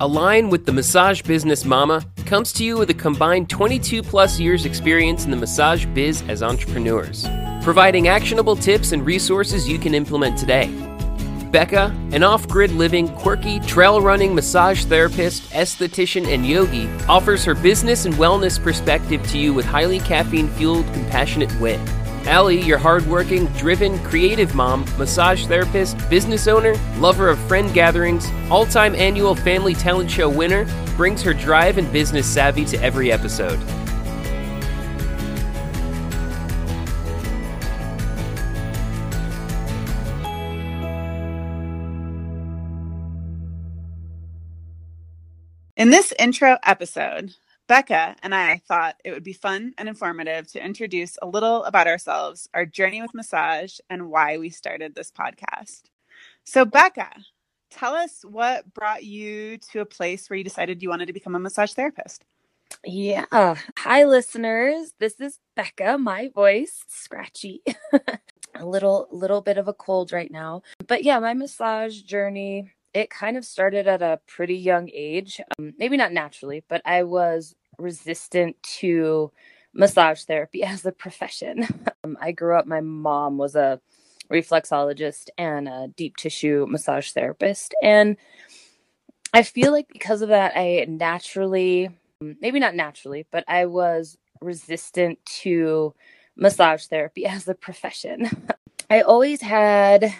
Align with the Massage Business Mama comes to you with a combined 22 plus years experience in the massage biz as entrepreneurs, providing actionable tips and resources you can implement today. Becca, an off grid living, quirky, trail running massage therapist, esthetician, and yogi, offers her business and wellness perspective to you with highly caffeine fueled, compassionate wit. Allie, your hardworking, driven, creative mom, massage therapist, business owner, lover of friend gatherings, all time annual family talent show winner, brings her drive and business savvy to every episode. In this intro episode, Becca and I thought it would be fun and informative to introduce a little about ourselves, our journey with massage, and why we started this podcast. So, Becca, tell us what brought you to a place where you decided you wanted to become a massage therapist. Yeah. Oh, hi, listeners. This is Becca. My voice scratchy. a little little bit of a cold right now. But yeah, my massage journey it kind of started at a pretty young age. Um, maybe not naturally, but I was resistant to massage therapy as a profession. Um, I grew up, my mom was a reflexologist and a deep tissue massage therapist. And I feel like because of that, I naturally, maybe not naturally, but I was resistant to massage therapy as a profession. I always had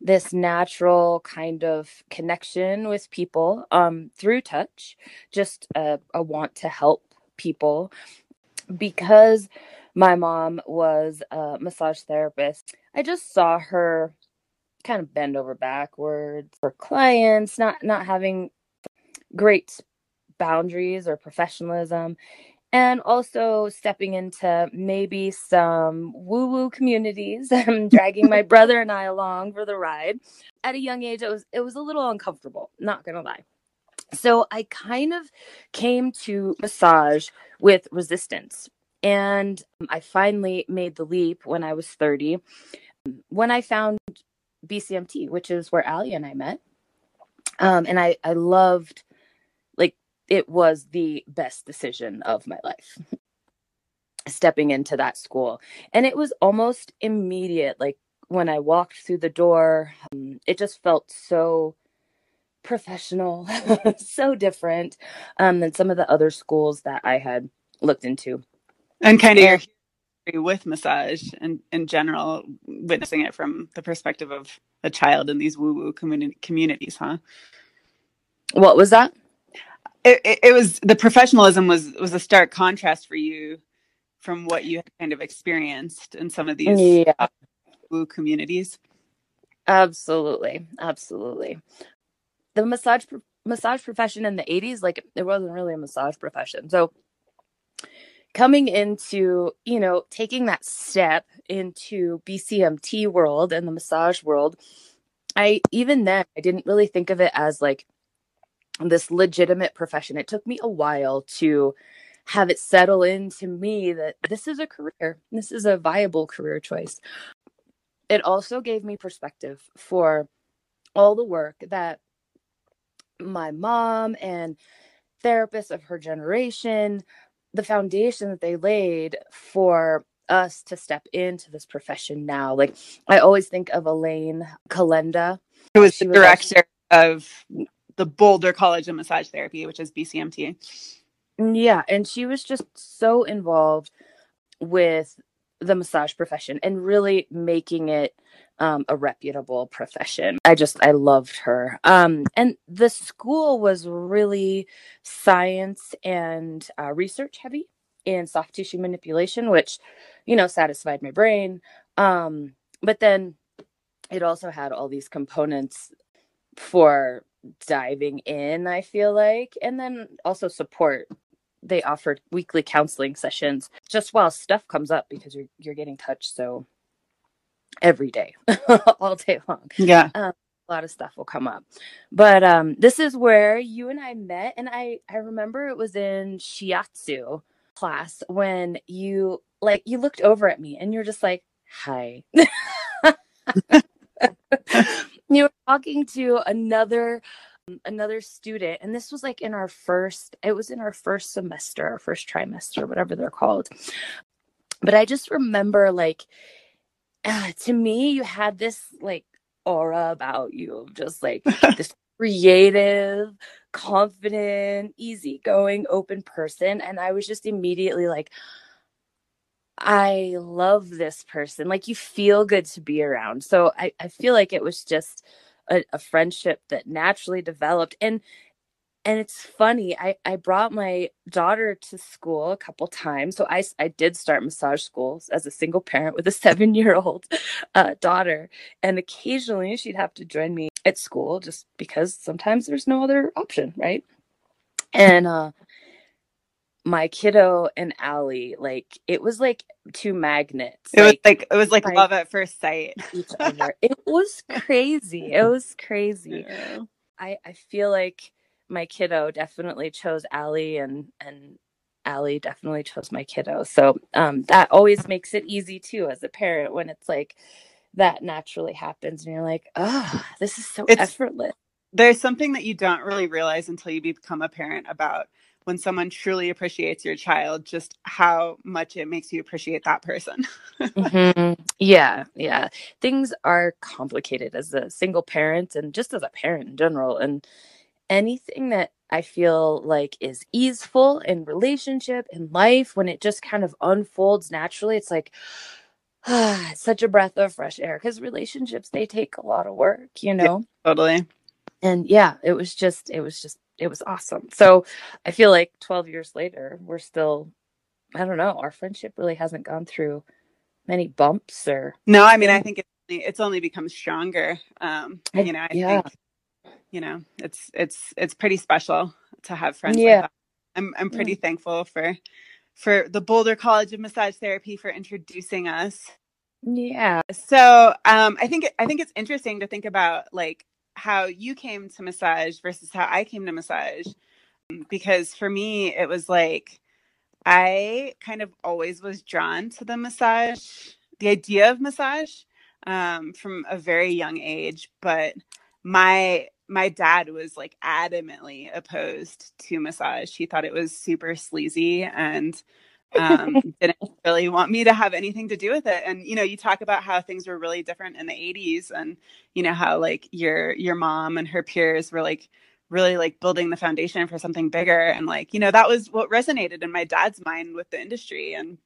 this natural kind of connection with people um, through touch, just a, a want to help people. Because my mom was a massage therapist, I just saw her kind of bend over backwards for clients, not not having great boundaries or professionalism and also stepping into maybe some woo woo communities. I'm dragging my brother and I along for the ride. At a young age, it was it was a little uncomfortable, not gonna lie. So I kind of came to massage with resistance. And I finally made the leap when I was 30, when I found BCMT, which is where Ali and I met. Um, and I, I loved it was the best decision of my life. Stepping into that school. And it was almost immediate like when i walked through the door um, it just felt so professional so different um, than some of the other schools that i had looked into. And kind of your with massage and in general witnessing it from the perspective of a child in these woo woo communi- communities huh? What was that it, it, was the professionalism was was a stark contrast for you from what you had kind of experienced in some of these yeah. communities. Absolutely, absolutely. The massage massage profession in the 80s like it wasn't really a massage profession. So coming into, you know, taking that step into BCMT world and the massage world, I even then I didn't really think of it as like this legitimate profession. It took me a while to have it settle into me that this is a career, this is a viable career choice. It also gave me perspective for all the work that my mom and therapists of her generation, the foundation that they laid for us to step into this profession now. Like I always think of Elaine Calenda, who was the director of the Boulder College of Massage Therapy, which is BCMT. Yeah, and she was just so involved with the massage profession and really making it um, a reputable profession. I just I loved her. Um, and the school was really science and uh, research heavy in soft tissue manipulation, which you know satisfied my brain. Um, but then it also had all these components for diving in, I feel like. And then also support. They offered weekly counseling sessions just while stuff comes up because you're you're getting touched so every day, all day long. Yeah. Um, a lot of stuff will come up. But um this is where you and I met and I I remember it was in shiatsu class when you like you looked over at me and you're just like, "Hi." you were talking to another another student and this was like in our first it was in our first semester our first trimester whatever they're called. But i just remember like uh, to me you had this like aura about you of just like this creative confident easygoing open person and i was just immediately like i love this person like you feel good to be around. So i, I feel like it was just a, a friendship that naturally developed and and it's funny I, I brought my daughter to school a couple times so I, I did start massage schools as a single parent with a seven year old uh, daughter and occasionally she'd have to join me at school just because sometimes there's no other option right? And uh, my kiddo and Allie, like it was like two magnets. It like, was like it was like love at first sight. It was crazy. It was crazy. Yeah. I I feel like my kiddo definitely chose Allie and and Allie definitely chose my kiddo. So um that always makes it easy too as a parent when it's like that naturally happens and you're like, oh, this is so it's, effortless. There's something that you don't really realize until you become a parent about when someone truly appreciates your child, just how much it makes you appreciate that person. mm-hmm. Yeah, yeah. Things are complicated as a single parent and just as a parent in general. And anything that I feel like is easeful in relationship in life, when it just kind of unfolds naturally, it's like, ah, such a breath of fresh air because relationships they take a lot of work you know yeah, totally and yeah it was just it was just it was awesome. So I feel like 12 years later, we're still, I don't know, our friendship really hasn't gone through many bumps or. No, I mean, I think it's, only, it's only become stronger. Um, you know, I yeah. think, you know, it's, it's, it's pretty special to have friends yeah. like I'm, I'm pretty yeah. thankful for, for the Boulder College of Massage Therapy for introducing us. Yeah. So, um, I think, I think it's interesting to think about like how you came to massage versus how I came to massage. Because for me, it was like I kind of always was drawn to the massage, the idea of massage um, from a very young age. But my my dad was like adamantly opposed to massage. He thought it was super sleazy and um, didn't really want me to have anything to do with it. And you know, you talk about how things were really different in the 80s, and you know how like your your mom and her peers were like really like building the foundation for something bigger, and like you know that was what resonated in my dad's mind with the industry. And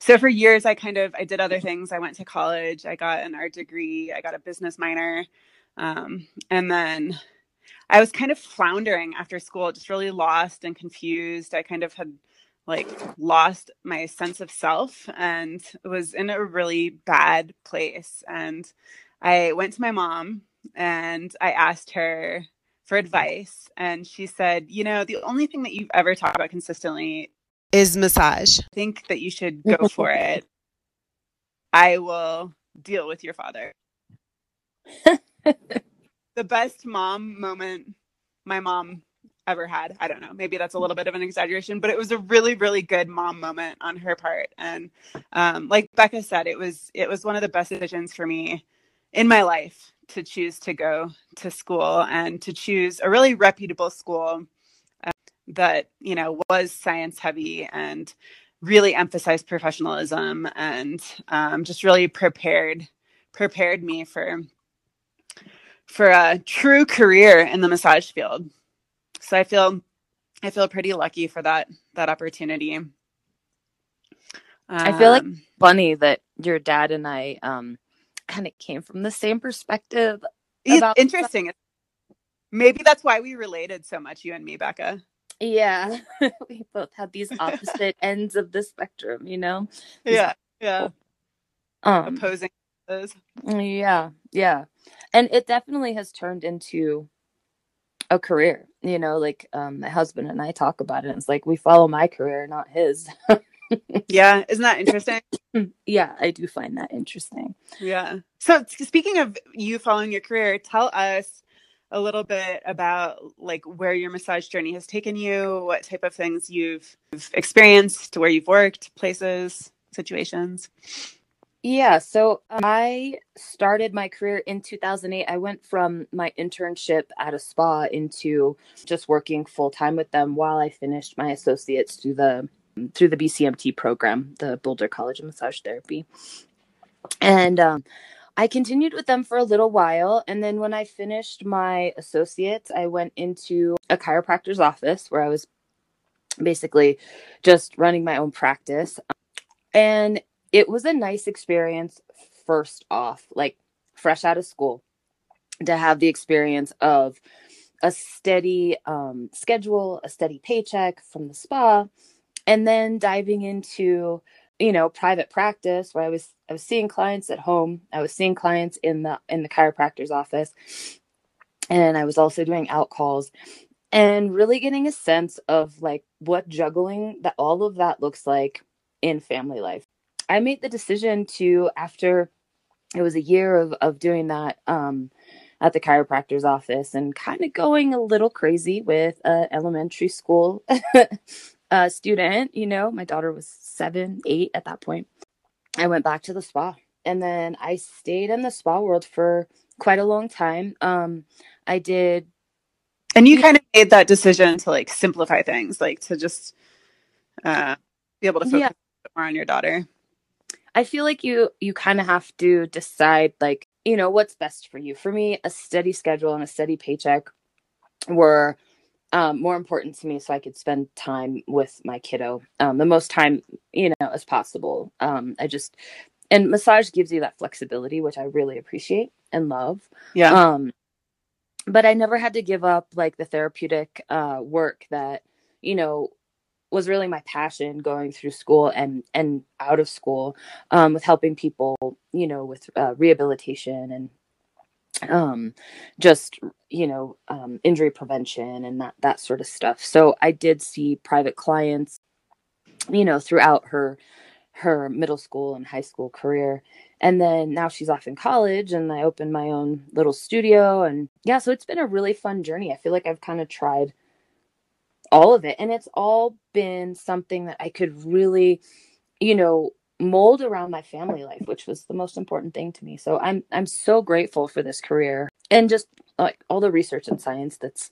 so for years, I kind of I did other things. I went to college. I got an art degree. I got a business minor, um, and then. I was kind of floundering after school, just really lost and confused. I kind of had like lost my sense of self and was in a really bad place. And i went to my mom and i asked her for advice. And she said you know the only thing that you've ever talked about consistently is massage. I think that you should go for it. I will deal with your father. The best mom moment my mom ever had. I don't know. Maybe that's a little bit of an exaggeration, but it was a really, really good mom moment on her part. And um, like Becca said, it was it was one of the best decisions for me in my life to choose to go to school and to choose a really reputable school uh, that you know was science heavy and really emphasized professionalism and um, just really prepared prepared me for for a true career in the massage field so I feel I feel pretty lucky for that that opportunity. Um, I feel like um, funny that your dad and I um kind of came from the same perspective. About interesting. Maybe that's why we related so much, you and me, Becca. Yeah, we both had these opposite ends of the spectrum, you know. These yeah, yeah. Um, Opposing. Yeah, yeah, and it definitely has turned into a career you know like um my husband and i talk about it it's like we follow my career not his. Yeah isn't that interesting? Yeah i do find that interesting. Yeah. So speaking of you following your career tell us a little bit about like where your massage journey has taken you what type of things you've experienced where you've worked places situations Yeah, so I started my career in 2008. I went from my internship at a spa into just working full time with them while I finished my associates through the through the BCMT program, the Boulder College of Massage Therapy. And um, I continued with them for a little while. And then when I finished my associates, I went into a chiropractor's office where I was basically just running my own practice. And it was a nice experience, first off, like fresh out of school, to have the experience of a steady um, schedule, a steady paycheck from the spa, and then diving into you know private practice where i was i was seeing clients at home. I was seeing clients in the in the chiropractor's office. And i was also doing out calls and really getting a sense of like what juggling that all of that looks like in family life i made the decision to after it was a year of, of doing that um, at the chiropractor's office and kind of going a little crazy with uh, elementary school uh, student, you know, my daughter was seven, eight at that point. I went back to the spa and then I stayed in the spa world for quite a long time. Um, I did. And you kind of made that decision to like simplify things, like to just uh, be able to focus yeah. more on your daughter. I feel like you you kind of have to decide like you know what's best for you. For me, a steady schedule and a steady paycheck were um, more important to me so I could spend time with my kiddo, um, the most time, you know, as possible. Um, I just, and massage gives you that flexibility, which I really appreciate and love. Yeah. Um, but I never had to give up like the therapeutic uh, work that, you know, was really my passion going through school and and out of school um, with helping people, you know, with uh, rehabilitation and um just you know um injury prevention and that that sort of stuff. So i did see private clients you know throughout her her middle school and high school career. And then now she's off in college and i opened my own little studio and yeah so it's been a really fun journey. I feel like i've kind of tried all of it and it's all been something that i could really you know mold around my family life which was the most important thing to me. So i'm i'm so grateful for this career and just like all the research and science that's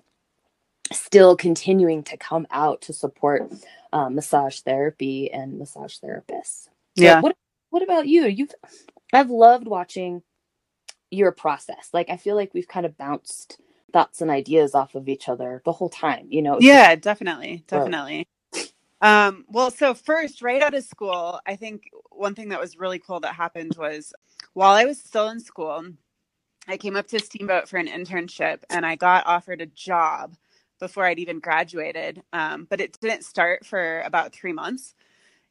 still continuing to come out to support um, massage therapy and massage therapists. So yeah. what what about you? You've i've loved watching your process. Like i feel like we've kind of bounced thoughts and ideas off of each other the whole time you know yeah definitely definitely um, well, so first, right out of school, I think one thing that was really cool that happened was while I was still in school, I came up to Steamboat for an internship and I got offered a job before I'd even graduated. Um, but it didn't start for about three months.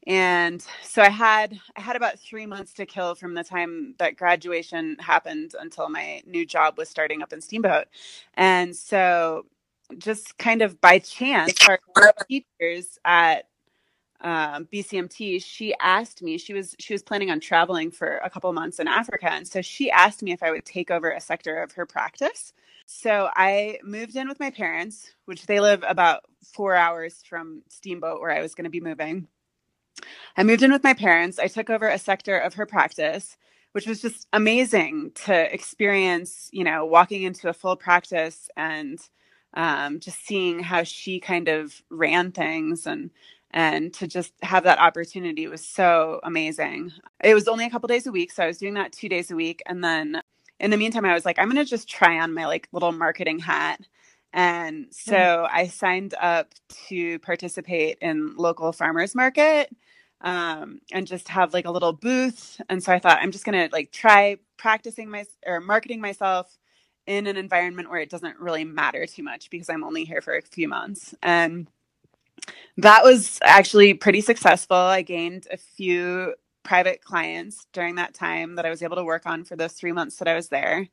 And so I had I had about three months to kill from the time that graduation happened until my new job was starting up in Steamboat. And so just kind of by chance, our teachers at um, BCMT, she asked me. She was she was planning on traveling for a couple months in Africa, and so she asked me if I would take over a sector of her practice. So I moved in with my parents, which they live about four hours from Steamboat, where I was going to be moving. I moved in with my parents. I took over a sector of her practice, which was just amazing to experience. You know, walking into a full practice and um, just seeing how she kind of ran things and and to just have that opportunity was so amazing. It was only a couple days a week, so I was doing that two days a week, and then in the meantime, I was like, I'm gonna just try on my like little marketing hat. And so. I signed up to participate in local farmers market um, and just have like a little booth. And so I thought I'm just gonna like try practicing my or marketing myself in an environment where it doesn't really matter too much because I'm only here for a few months. And that was actually pretty successful. I gained a few private clients during that time that I was able to work on for those three months that I was there.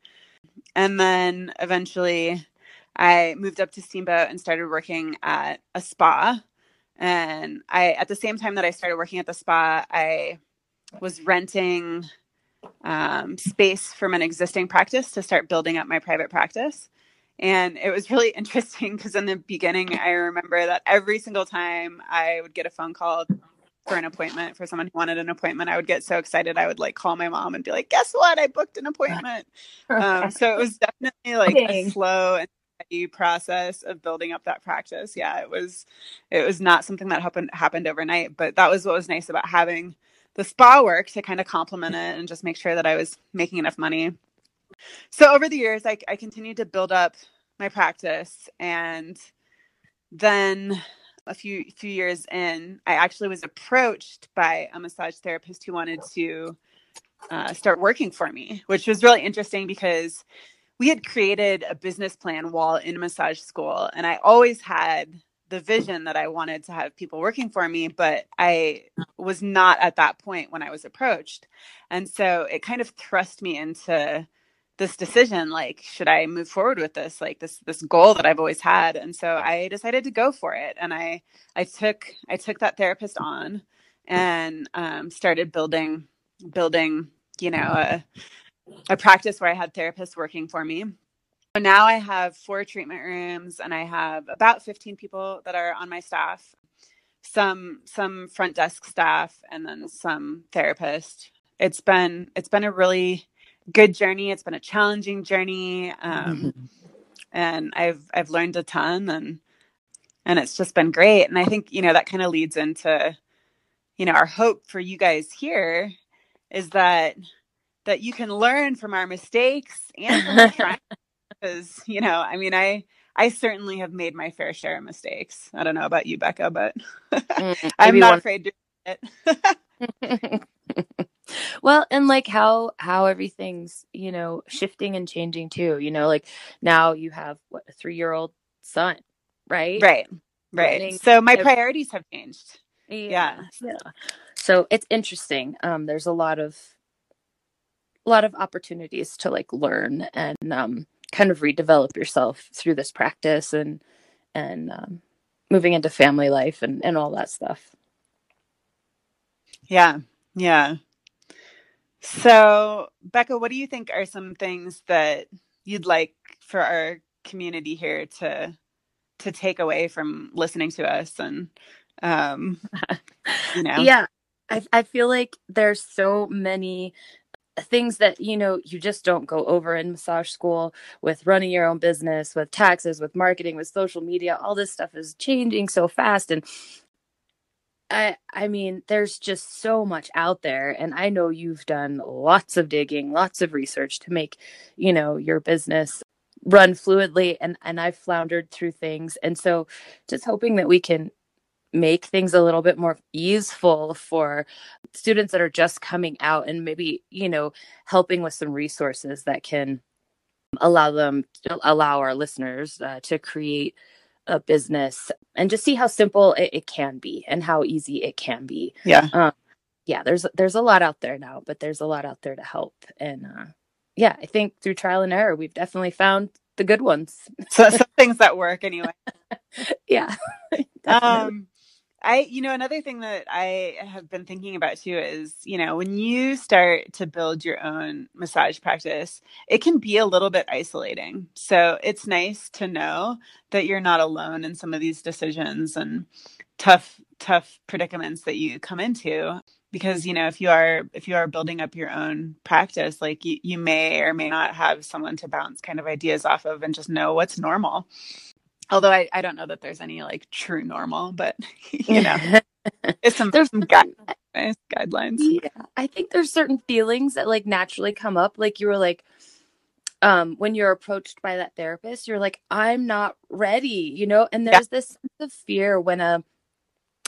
And then eventually I moved up to Steamboat and started working at a spa. And I, at the same time that I started working at the spa, I was renting um, space from an existing practice to start building up my private practice. And it was really interesting because in the beginning, I remember that every single time I would get a phone call for an appointment for someone who wanted an appointment, I would get so excited. I would like call my mom and be like, guess what? I booked an appointment. um, so it was definitely like a slow and process of building up that practice. Yeah, it was, it was not something that happened, happened overnight, but that was what was nice about having the spa work to kind of complement it and just make sure that I was making enough money. So over the years, I, I continued to build up my practice and then a few few years in, I actually was approached by a massage therapist who wanted to uh, start working for me, which was really interesting because we had created a business plan while in massage school, and I always had the vision that I wanted to have people working for me, but I was not at that point when I was approached, and so it kind of thrust me into this decision like should i move forward with this? Like this this goal that i've always had. And so i decided to go for it and i i took i took that therapist on and um, started building building you know a, a practice where i had therapists working for me so now i have four treatment rooms and i have about 15 people that are on my staff some some front desk staff and then some therapist it's been it's been a really good journey. It's been a challenging journey, um, mm-hmm. and I've I've learned a ton, and and it's just been great. And I think you know that kind of leads into you know our hope for you guys here is that that you can learn from our mistakes and because you know I mean I I certainly have made my fair share of mistakes. I don't know about you, Becca, but mm, I'm not one- afraid to it. well and like how how everything's you know shifting and changing too you know like now you have what a three year old son right? Right right. So my priorities have changed. Yeah, yeah. yeah. So it's interesting um there's a lot of a lot of opportunities to like learn and um kind of redevelop yourself through this practice and and um moving into family life and and all that stuff. Yeah. Yeah. So, Becca, what do you think are some things that you'd like for our community here to to take away from listening to us and um you know? Yeah. I i feel like there's so many things that you know you just don't go over in massage school with running your own business with taxes with marketing with social media. All this stuff is changing so fast. And I I mean, there's just so much out there, and I know you've done lots of digging, lots of research to make, you know, your business run fluidly, and and I've floundered through things, and so just hoping that we can make things a little bit more easeful for students that are just coming out, and maybe you know helping with some resources that can allow them to allow our listeners uh, to create a business and just see how simple it, it can be and how easy it can be. Yeah. Um, yeah, there's there's a lot out there now, but there's a lot out there to help. And uh, yeah, I think through trial and error, we've definitely found the good ones. so some things that work anyway. yeah. um I, you know, another thing that I have been thinking about too is, you know, when you start to build your own massage practice, it can be a little bit isolating. So it's nice to know that you're not alone in some of these decisions and tough, tough predicaments that you come into. Because, you know, if you are if you are building up your own practice, like you, you may or may not have someone to bounce kind of ideas off of and just know what's normal although I, I don't know that there's any like true normal, but you know, it's some there's some guidelines. guidelines. Yeah, I think there's certain feelings that like naturally come up. Like you were like, um, when you're approached by that therapist, you're like, I'm not ready, you know. And there's yeah. this sense of fear when a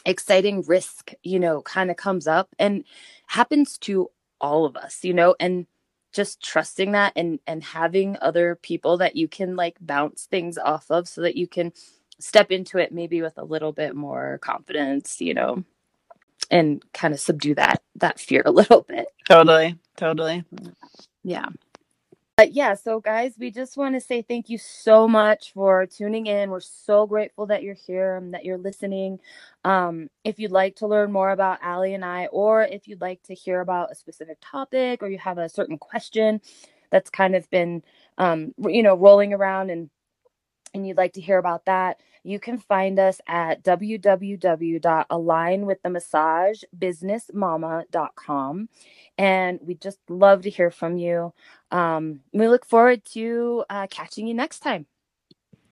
exciting risk, you know, kind of comes up and happens to all of us, you know, and just trusting that and and having other people that you can like bounce things off of so that you can step into it maybe with a little bit more confidence you know and kind of subdue that that fear a little bit. Totally totally. Yeah but yeah, so guys, we just want to say thank you so much for tuning in. We're so grateful that you're here and that you're listening. Um, if you'd like to learn more about Allie and I, or if you'd like to hear about a specific topic, or you have a certain question that's kind of been, um, you know, rolling around and and you'd like to hear about that, you can find us at www.alignwiththemassagebusinessmama.com. And we just love to hear from you. Um, we look forward to uh, catching you next time.